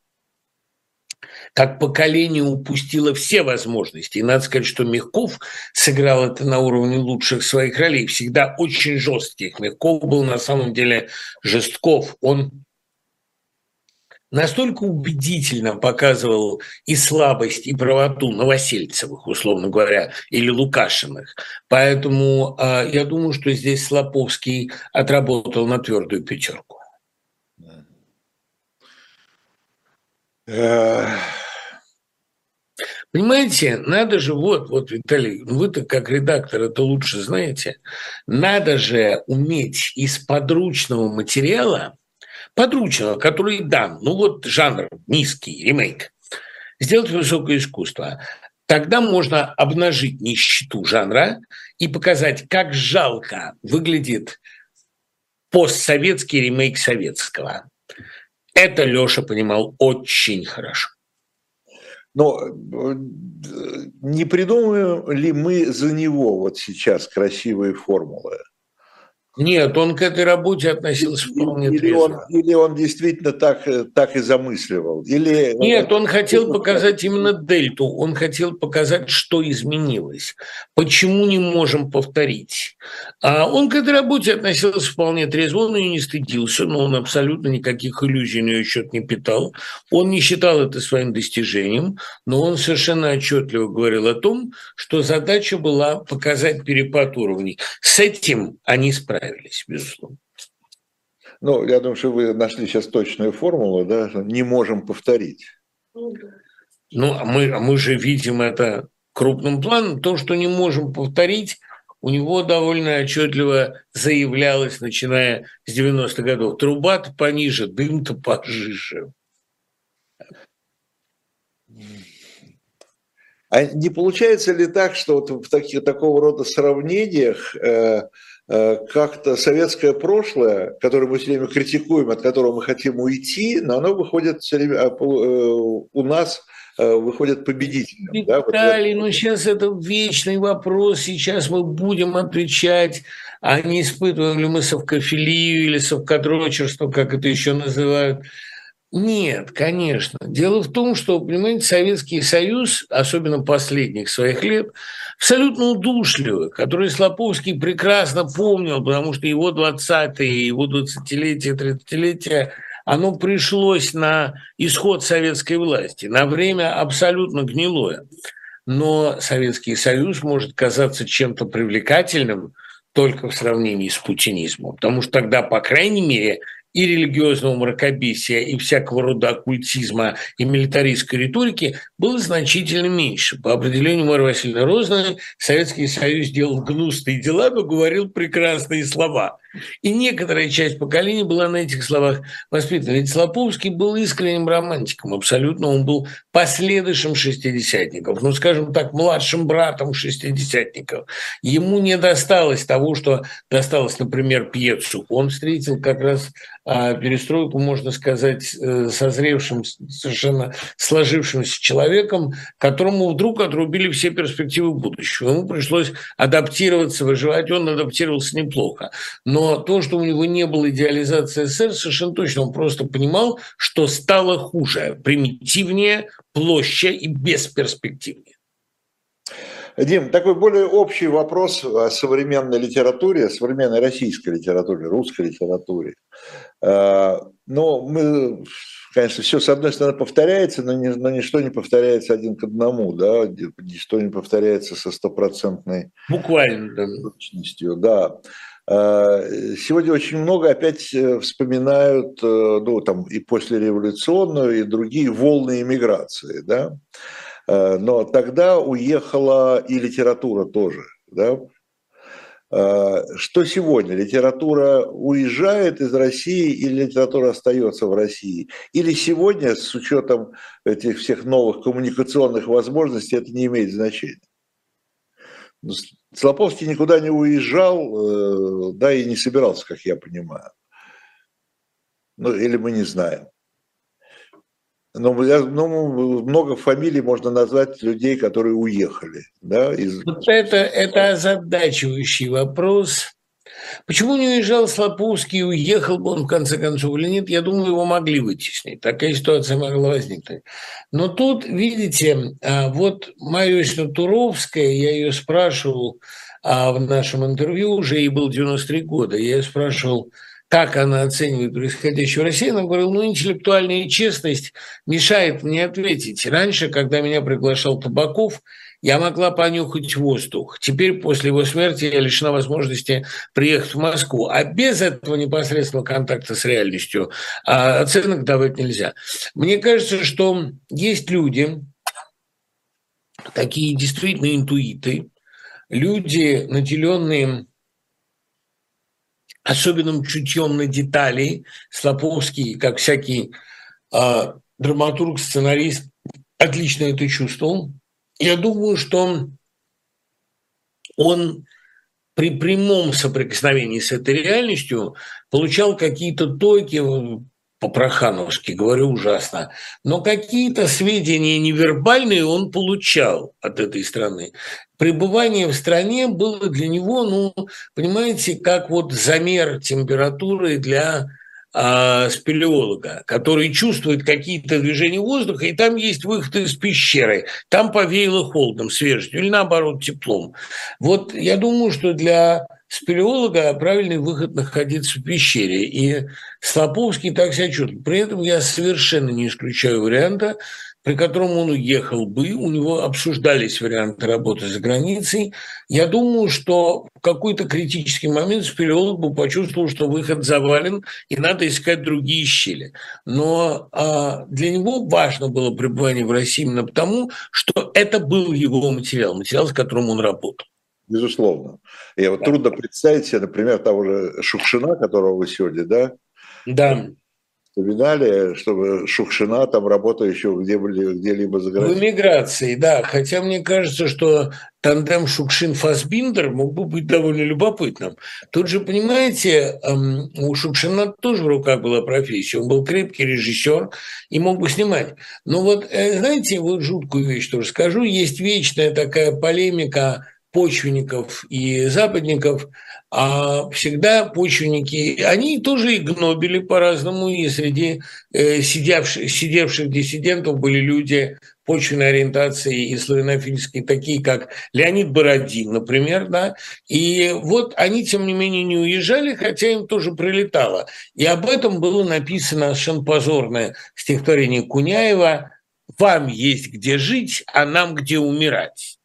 как поколение упустило все возможности. И надо сказать, что Мягков сыграл это на уровне лучших своих ролей, всегда очень жестких. Мягков был на самом деле жестков. Он настолько убедительно показывал и слабость, и правоту Новосельцевых, условно говоря, или Лукашиных. Поэтому э, я думаю, что здесь Слоповский отработал на твердую пятерку. Понимаете, надо же, вот, вот, Виталий, вы-то как редактор это лучше знаете, надо же уметь из подручного материала, подручного, который дан, ну вот жанр низкий, ремейк, сделать высокое искусство. Тогда можно обнажить нищету жанра и показать, как жалко выглядит постсоветский ремейк советского. Это Леша понимал очень хорошо. Но э, не придумаем ли мы за него вот сейчас красивые формулы? Нет, он к этой работе относился вполне или трезво. Он, или он действительно так, э, так и замысливал? Или... Нет, он хотел показать именно дельту. Он хотел показать, что изменилось. Почему не можем повторить. А он к этой работе относился вполне трезво. Он ее не стыдился, но он абсолютно никаких иллюзий на ее счет не питал. Он не считал это своим достижением, но он совершенно отчетливо говорил о том, что задача была показать перепад уровней. С этим они справились справились, безусловно. Ну, я думаю, что вы нашли сейчас точную формулу, да, не можем повторить. Ну, а мы, а мы же видим это крупным планом. То, что не можем повторить, у него довольно отчетливо заявлялось, начиная с 90-х годов. Труба-то пониже, дым-то пожиже. А не получается ли так, что вот в таких, такого рода сравнениях э, Э, как-то советское прошлое, которое мы все время критикуем, от которого мы хотим уйти, но оно выходит все время, а, э, у нас э, выходит победителем. Виталий, да? ну сейчас это вечный вопрос, сейчас мы будем отвечать, а не испытываем ли мы совкофилию или совкодрочерство, как это еще называют. Нет, конечно. Дело в том, что, понимаете, Советский Союз, особенно последних своих лет, абсолютно удушливый, который Слоповский прекрасно помнил, потому что его 20-е, его 20-летие, 30-летие, оно пришлось на исход советской власти, на время абсолютно гнилое. Но Советский Союз может казаться чем-то привлекательным только в сравнении с путинизмом, потому что тогда, по крайней мере, и религиозного мракобесия, и всякого рода оккультизма, и милитаристской риторики было значительно меньше. По определению Марии Васильевны Розной, Советский Союз делал гнусные дела, но говорил прекрасные слова. И некоторая часть поколения была на этих словах воспитана. Ведь Слоповский был искренним романтиком, абсолютно. Он был последующим шестидесятников, ну, скажем так, младшим братом шестидесятников. Ему не досталось того, что досталось, например, Пьецу. Он встретил как раз а перестройку, можно сказать, э, созревшим, совершенно сложившимся человеком, которому вдруг отрубили все перспективы будущего. Ему пришлось адаптироваться, выживать, он адаптировался неплохо. Но то, что у него не было идеализации СССР, совершенно точно. Он просто понимал, что стало хуже, примитивнее, площе и бесперспективнее. Дим, такой более общий вопрос о современной литературе, современной российской литературе, русской литературе. Э, но мы, конечно, все с одной стороны повторяется, но, но ничто не повторяется один к одному, да, ничто не повторяется со стопроцентной Буквально, точностью, да. Э, сегодня очень много опять э, вспоминают, ну, там, и послереволюционную, и другие волны иммиграции, да. Но тогда уехала и литература тоже. Да? Что сегодня? Литература уезжает из России или литература остается в России? Или сегодня, с учетом этих всех новых коммуникационных возможностей, это не имеет значения? Ну, Слоповский никуда не уезжал, э, да, и не собирался, как я понимаю. Ну, или мы не знаем. Но ну, много фамилий можно назвать людей, которые уехали. Да, из... Вот это, это озадачивающий вопрос. Почему не уезжал Слоповский, уехал бы он в конце концов или нет, я думаю, его могли вытеснить. Такая ситуация могла возникнуть. Но тут, видите, а, вот Мария Туровская, я ее спрашивал а в нашем интервью, уже ей было 93 года, я ее спрашивал, как она оценивает происходящее в России, она говорила, ну, интеллектуальная честность мешает мне ответить. Раньше, когда меня приглашал Табаков, я могла понюхать воздух. Теперь, после его смерти, я лишена возможности приехать в Москву. А без этого непосредственного контакта с реальностью а оценок давать нельзя. Мне кажется, что есть люди, такие действительно интуиты, люди, наделенные особенным чутьем на детали. Слоповский, как всякий э, драматург, сценарист, отлично это чувствовал. Я думаю, что он при прямом соприкосновении с этой реальностью получал какие-то токи, по-прохановски говорю ужасно, но какие-то сведения невербальные он получал от этой страны. Пребывание в стране было для него, ну, понимаете, как вот замер температуры для а, спелеолога, который чувствует какие-то движения воздуха, и там есть выход из пещеры, там повеяло холодом, свежестью, или наоборот теплом. Вот я думаю, что для спелеолога правильный выход находиться в пещере, и Слоповский так себя чувствует. При этом я совершенно не исключаю варианта, при котором он уехал бы, у него обсуждались варианты работы за границей. Я думаю, что в какой-то критический момент спелеолог бы почувствовал, что выход завален, и надо искать другие щели. Но а, для него важно было пребывание в России именно потому, что это был его материал, материал, с которым он работал. Безусловно. И вот да. трудно представить себе, например, того же Шукшина, которого вы сегодня, да? Да вспоминали, чтобы Шукшина там работающего где были где-либо за границей. В эмиграции, да. Хотя мне кажется, что тандем Шукшин-Фасбиндер мог бы быть довольно любопытным. Тут же, понимаете, эм, у Шукшина тоже в руках была профессия. Он был крепкий режиссер и мог бы снимать. Но вот, э, знаете, вот жуткую вещь тоже скажу. Есть вечная такая полемика почвенников и западников, а всегда почвенники, они тоже и гнобили по-разному, и среди э, сидевших, сидевших диссидентов были люди почвенной ориентации и славянофильской, такие как Леонид Бородин, например, да, и вот они, тем не менее, не уезжали, хотя им тоже прилетало. И об этом было написано совершенно позорное стихотворение Куняева «Вам есть где жить, а нам где умирать».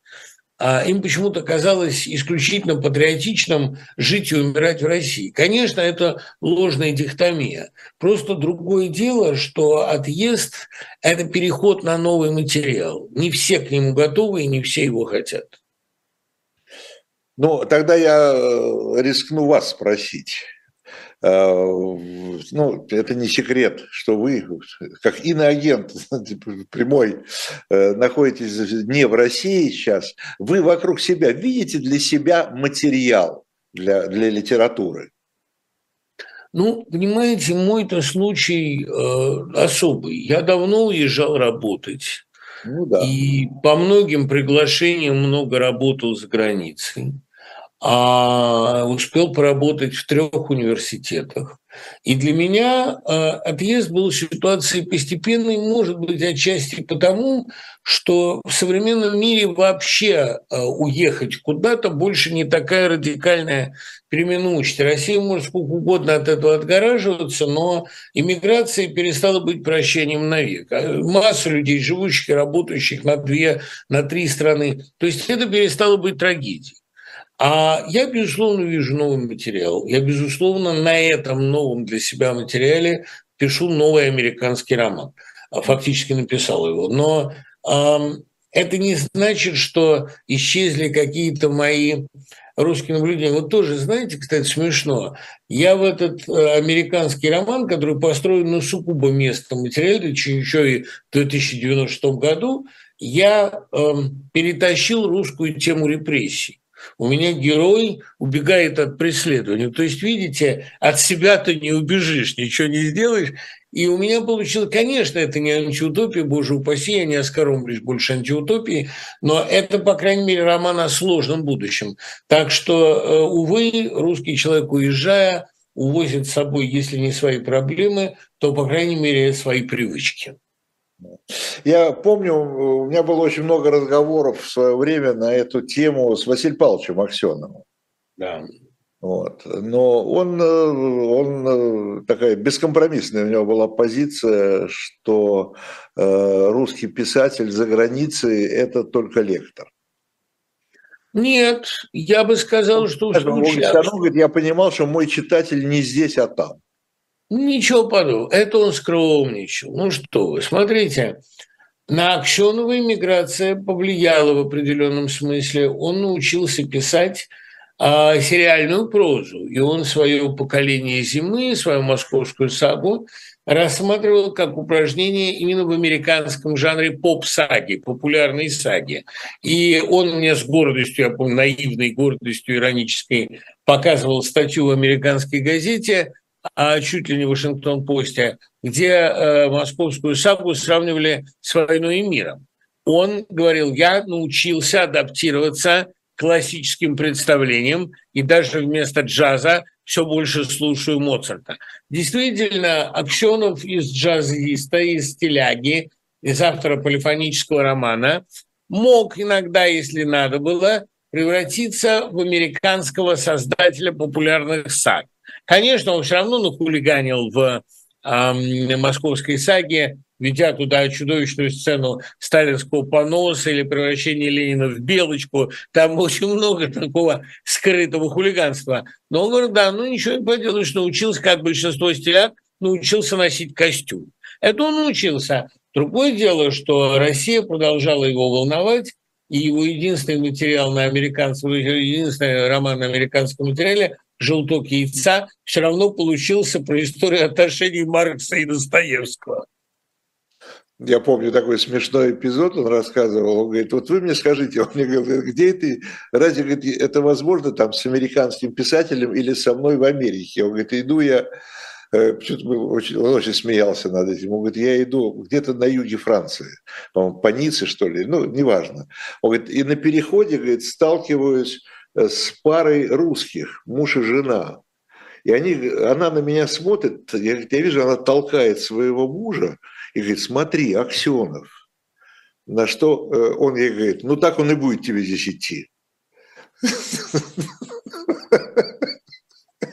А им почему-то казалось исключительно патриотичным жить и умирать в России. Конечно, это ложная дихотомия. Просто другое дело, что отъезд – это переход на новый материал. Не все к нему готовы и не все его хотят. Ну, тогда я э, рискну вас спросить. Э, ну, это не секрет, что вы, как иноагент типа, прямой, э, находитесь не в России сейчас, вы вокруг себя видите для себя материал для, для литературы? Ну, понимаете, мой-то случай э, особый. Я давно уезжал работать. Ну, да. И по многим приглашениям много работал за границей а успел поработать в трех университетах. И для меня э, отъезд был ситуацией постепенной, может быть, отчасти потому, что в современном мире вообще э, уехать куда-то больше не такая радикальная перемена участи. Россия может сколько угодно от этого отгораживаться, но иммиграция перестала быть прощением навек. А масса людей, живущих и работающих на две, на три страны. То есть это перестало быть трагедией. А я, безусловно, вижу новый материал. Я, безусловно, на этом новом для себя материале пишу новый американский роман. А, фактически написал его. Но э, это не значит, что исчезли какие-то мои русские наблюдения. Вот тоже, знаете, кстати, смешно. Я в этот э, американский роман, который построен на сугубо местном материале, еще и в 2096 году, я э, перетащил русскую тему репрессий. У меня герой убегает от преследования. То есть, видите, от себя ты не убежишь, ничего не сделаешь. И у меня получилось, конечно, это не антиутопия, боже упаси, я не оскоромлюсь больше антиутопии, но это, по крайней мере, роман о сложном будущем. Так что, э, увы, русский человек, уезжая, увозит с собой, если не свои проблемы, то, по крайней мере, свои привычки. Я помню, у меня было очень много разговоров в свое время на эту тему с Василием Павловичем Аксеновым. Да. Вот. Но он, он такая бескомпромиссная у него была позиция, что э, русский писатель за границей – это только лектор. Нет, я бы сказал, что... Это, он говорит, я понимал, что мой читатель не здесь, а там. Ничего подобного. Это он скромничал. Ну что вы, смотрите, на Аксенову миграция повлияла в определенном смысле. Он научился писать а, сериальную прозу. И он свое поколение зимы, свою московскую сагу рассматривал как упражнение именно в американском жанре поп-саги, популярной саги. И он мне с гордостью, я помню, наивной гордостью иронической показывал статью в американской газете – чуть ли не в Вашингтон-Посте, где э, московскую сагу сравнивали с «Войной и миром». Он говорил, я научился адаптироваться классическим представлениям и даже вместо джаза все больше слушаю Моцарта. Действительно, Аксенов из джазиста, из стиляги, из автора полифонического романа мог иногда, если надо было, превратиться в американского создателя популярных саг. Конечно, он все равно нахулиганил в э, московской саге, ведя туда чудовищную сцену сталинского поноса или превращения Ленина в белочку. Там очень много такого скрытого хулиганства. Но он говорит, да, ну ничего не поделаешь, научился, как большинство стиляк, научился носить костюм. Это он научился. Другое дело, что Россия продолжала его волновать, и его единственный материал на американском, единственный роман на американском материале желток яйца, все равно получился про историю отношений Маркса и Достоевского. Я помню такой смешной эпизод, он рассказывал, он говорит, вот вы мне скажите, он мне говорит, где это, разве говорит, это возможно там с американским писателем или со мной в Америке? Он говорит, иду я, э, очень, он очень смеялся над этим, он говорит, я иду где-то на юге Франции, по-моему, по Ницце, что ли, ну, неважно. Он говорит, и на переходе, говорит, сталкиваюсь с парой русских, муж и жена. И они, она на меня смотрит, я, я вижу, она толкает своего мужа и говорит, смотри, Аксенов. На что э, он ей говорит, ну так он и будет тебе здесь идти.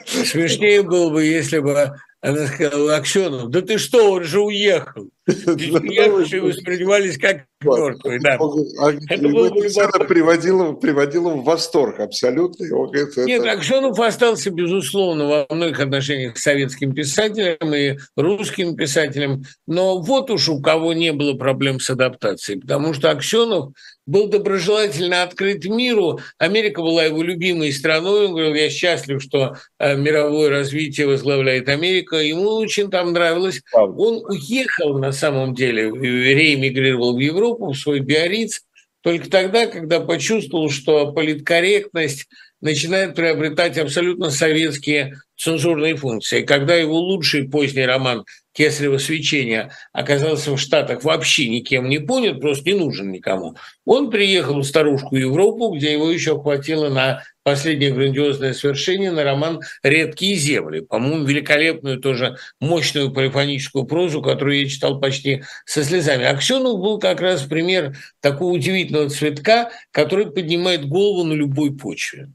Смешнее было бы, если бы она сказала, Аксенов, да ты что, он же уехал. Уехавшие воспринимались как мертвые, да. Это было приводило, приводило в восторг абсолютно. Нет, Аксенов остался, безусловно, во многих отношениях советским писателем и русским писателем, но вот уж у кого не было проблем с адаптацией, потому что Аксенов был доброжелательно открыт миру. Америка была его любимой страной. Он говорил, я счастлив, что э, мировое развитие возглавляет Америка. Ему очень там нравилось. Он уехал, на самом деле, реэмигрировал в Европу, в свой Биориц, только тогда, когда почувствовал, что политкорректность начинает приобретать абсолютно советские цензурные функции. Когда его лучший поздний роман «Кесарево свечение» оказался в Штатах вообще никем не понят, просто не нужен никому, он приехал в старушку Европу, где его еще хватило на последнее грандиозное свершение, на роман «Редкие земли». По-моему, великолепную тоже мощную полифоническую прозу, которую я читал почти со слезами. Аксенов был как раз пример такого удивительного цветка, который поднимает голову на любой почве.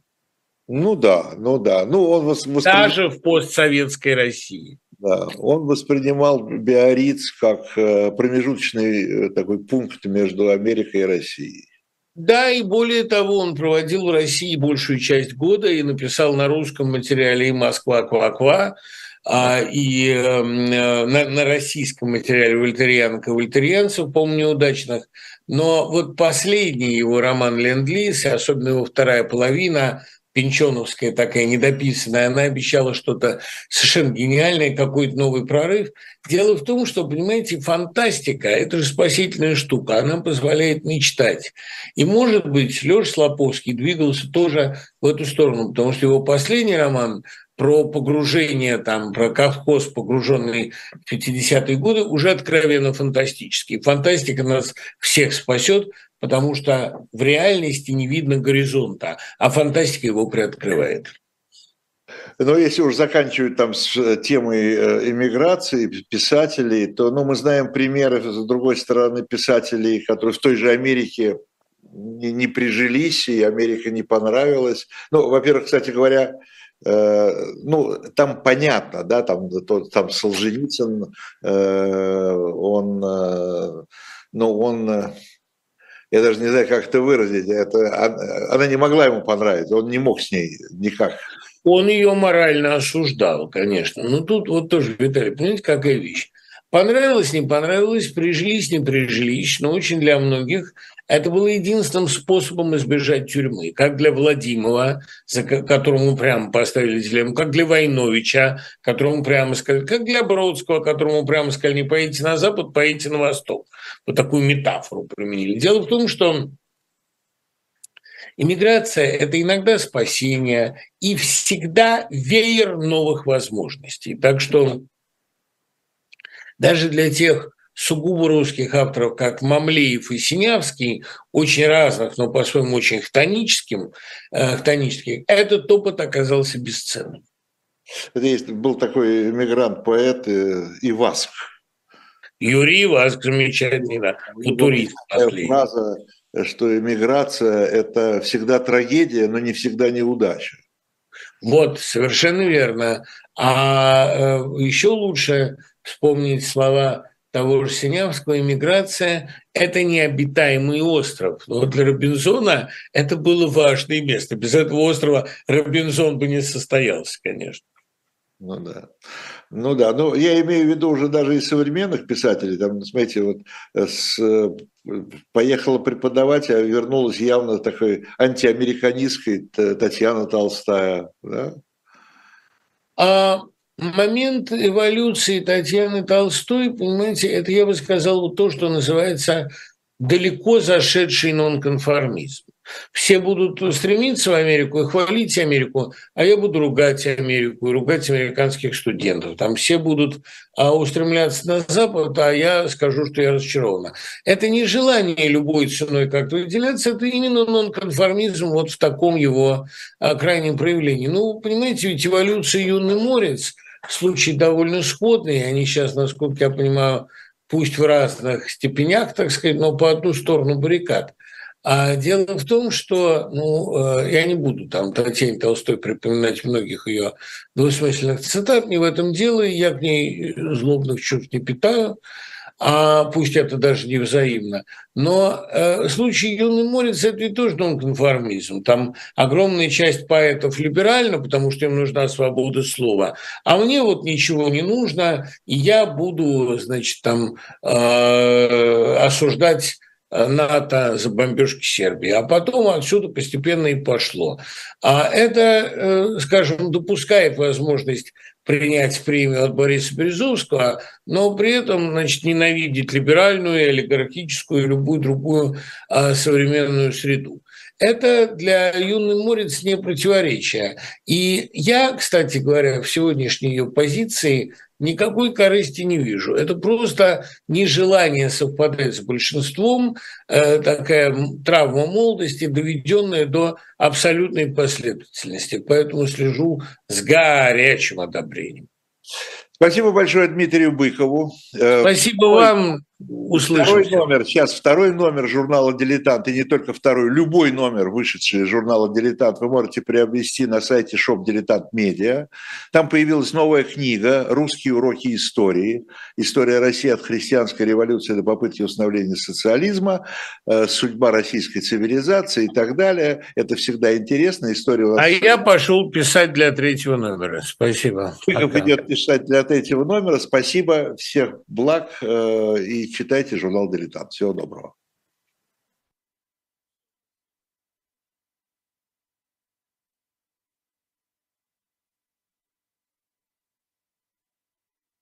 Ну да, ну да. Ну, он воспринимал... Даже в постсоветской России. Да, он воспринимал Биориц как э, промежуточный э, такой пункт между Америкой и Россией. Да, и более того, он проводил в России большую часть года и написал на русском материале и «Москва, ква-ква», а, и эм, э, на, на российском материале «Вольтерианка, вольтерианцев», по-моему, неудачных, Но вот последний его роман «Ленд-лиз», особенно его вторая половина, пенчоновская такая недописанная, она обещала что-то совершенно гениальное, какой-то новый прорыв. Дело в том, что, понимаете, фантастика – это же спасительная штука, она позволяет мечтать. И, может быть, Леша Слоповский двигался тоже в эту сторону, потому что его последний роман про погружение, там, про Кавкоз, погруженный в 50-е годы, уже откровенно фантастический. Фантастика нас всех спасет, потому что в реальности не видно горизонта, а фантастика его приоткрывает. Но если уж заканчивать там с э, темой э, иммиграции, писателей, то ну, мы знаем примеры, с другой стороны, писателей, которые в той же Америке не, не прижились, и Америка не понравилась. Ну, во-первых, кстати говоря, ну, там понятно, да, там, там Солженицын, э, он, э, ну, он я даже не знаю, как это выразить, это, она не могла ему понравиться, он не мог с ней никак. Он ее морально осуждал, конечно. Но тут вот тоже, Виталий, понимаете, какая вещь? Понравилось, не понравилось, прижились, не прижились, но очень для многих это было единственным способом избежать тюрьмы, как для Владимира, за которому прямо поставили дилемму, как для Войновича, которому прямо сказали, как для Бродского, которому прямо сказали, не поедете на запад, поедете на восток. Вот такую метафору применили. Дело в том, что Иммиграция – это иногда спасение и всегда веер новых возможностей. Так что даже для тех сугубо русских авторов, как Мамлеев и Синявский, очень разных, но по-своему очень хтоническим, э, хтонических, этот опыт оказался бесценным. Есть, был такой эмигрант-поэт э, Иваск. Юрий Иваск замечательный, да, футурист. Фраза, что эмиграция – это всегда трагедия, но не всегда неудача. Вот, совершенно верно. А э, еще лучше вспомнить слова того же Синявского, иммиграция – это необитаемый остров. Но вот для Робинзона это было важное место. Без этого острова Робинзон бы не состоялся, конечно. Ну да. Ну да, ну я имею в виду уже даже и современных писателей. Там, смотрите, вот э, с, э, поехала преподавать, а вернулась явно такой антиамериканистской Татьяна Толстая. Да? А момент эволюции Татьяны Толстой, понимаете, это, я бы сказал, вот то, что называется далеко зашедший нонконформизм. Все будут стремиться в Америку и хвалить Америку, а я буду ругать Америку и ругать американских студентов. Там все будут а, устремляться на Запад, а я скажу, что я разочарована. Это не желание любой ценой как-то выделяться, это именно нонконформизм вот в таком его а, крайнем проявлении. Ну, понимаете, ведь эволюция юный морец – случай довольно сходный. Они сейчас, насколько я понимаю, пусть в разных степенях, так сказать, но по одну сторону баррикад. А дело в том, что, ну, э, я не буду там Татьяне Толстой припоминать многих ее двусмысленных цитат, не в этом дело, я к ней злобных чувств не питаю а пусть это даже не взаимно. Но э, случай «Юный морец» – это и тоже нонконформизм. Там огромная часть поэтов либеральна, потому что им нужна свобода слова. А мне вот ничего не нужно, и я буду, значит, там э, осуждать НАТО за бомбежки Сербии, а потом отсюда постепенно и пошло. А это, э, скажем, допускает возможность принять премию от Бориса Березовского, но при этом значит, ненавидеть либеральную, олигархическую и любую другую а, современную среду. Это для юный морец не противоречие. И я, кстати говоря, в сегодняшней ее позиции никакой корысти не вижу. Это просто нежелание совпадать с большинством, э, такая травма молодости, доведенная до абсолютной последовательности. Поэтому слежу с горячим одобрением. Спасибо большое Дмитрию Быкову. Э, Спасибо Ой. вам услышать. Второй номер, сейчас второй номер журнала «Дилетант», и не только второй, любой номер, вышедший из журнала «Дилетант», вы можете приобрести на сайте Shop Дилетант Медиа. Там появилась новая книга «Русские уроки истории. История России от христианской революции до попытки установления социализма. Э, судьба российской цивилизации» и так далее. Это всегда интересно. История А я пошел писать для третьего номера. Спасибо. Быков идет писать для третьего номера. Спасибо. Всех благ э, читайте журнал «Дилетант». Всего доброго.